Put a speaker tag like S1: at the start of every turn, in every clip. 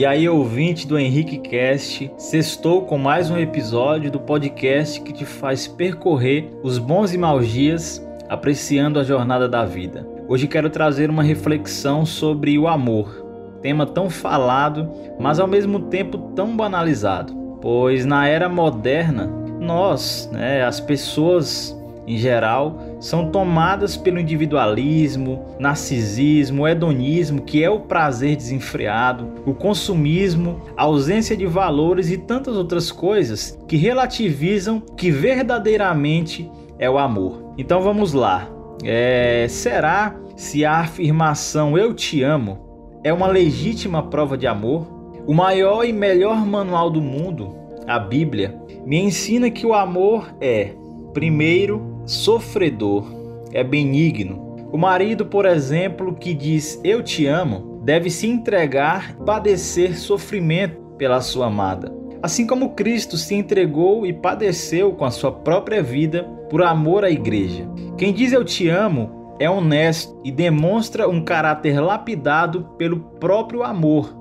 S1: E aí, ouvinte do Henrique Cast, sextou com mais um episódio do podcast que te faz percorrer os bons e maus dias, apreciando a jornada da vida. Hoje quero trazer uma reflexão sobre o amor, tema tão falado, mas ao mesmo tempo tão banalizado. Pois na era moderna, nós, né, as pessoas em geral, são tomadas pelo individualismo, narcisismo, hedonismo, que é o prazer desenfreado, o consumismo, a ausência de valores e tantas outras coisas que relativizam que verdadeiramente é o amor. Então vamos lá. É, será se a afirmação eu te amo é uma legítima prova de amor? O maior e melhor manual do mundo, a Bíblia, me ensina que o amor é, primeiro, sofredor, é benigno. O marido, por exemplo, que diz eu te amo, deve se entregar padecer sofrimento pela sua amada. Assim como Cristo se entregou e padeceu com a sua própria vida por amor à igreja. Quem diz eu te amo é honesto e demonstra um caráter lapidado pelo próprio amor,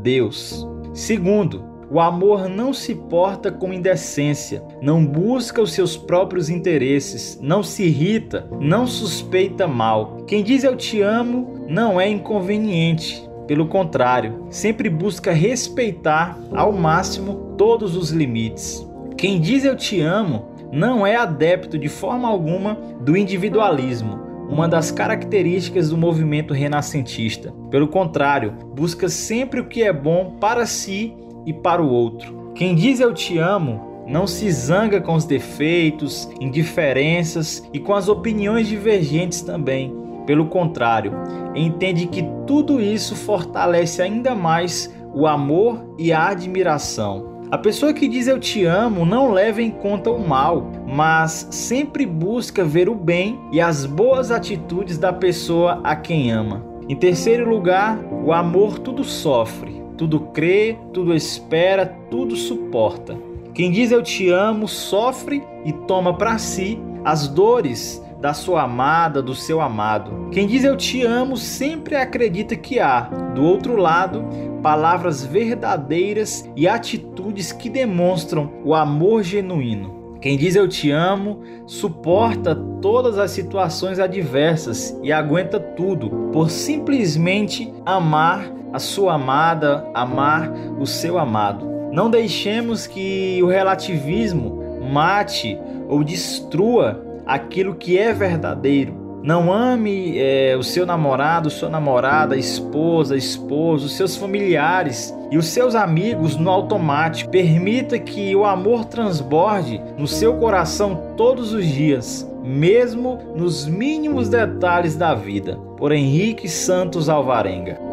S1: Deus. Segundo, o amor não se porta com indecência, não busca os seus próprios interesses, não se irrita, não suspeita mal. Quem diz eu te amo não é inconveniente. Pelo contrário, sempre busca respeitar ao máximo todos os limites. Quem diz eu te amo não é adepto de forma alguma do individualismo, uma das características do movimento renascentista. Pelo contrário, busca sempre o que é bom para si e para o outro. Quem diz eu te amo não se zanga com os defeitos, indiferenças e com as opiniões divergentes também. Pelo contrário, entende que tudo isso fortalece ainda mais o amor e a admiração. A pessoa que diz eu te amo não leva em conta o mal, mas sempre busca ver o bem e as boas atitudes da pessoa a quem ama. Em terceiro lugar, o amor tudo sofre, tudo crê, tudo espera, tudo suporta. Quem diz eu te amo sofre e toma para si as dores da sua amada, do seu amado. Quem diz eu te amo sempre acredita que há, do outro lado, palavras verdadeiras e atitudes que demonstram o amor genuíno. Quem diz eu te amo suporta todas as situações adversas e aguenta tudo por simplesmente amar a sua amada, amar o seu amado. Não deixemos que o relativismo mate ou destrua aquilo que é verdadeiro. Não ame é, o seu namorado, sua namorada, esposa, esposo, os seus familiares e os seus amigos no automático. Permita que o amor transborde no seu coração todos os dias, mesmo nos mínimos detalhes da vida. Por Henrique Santos Alvarenga.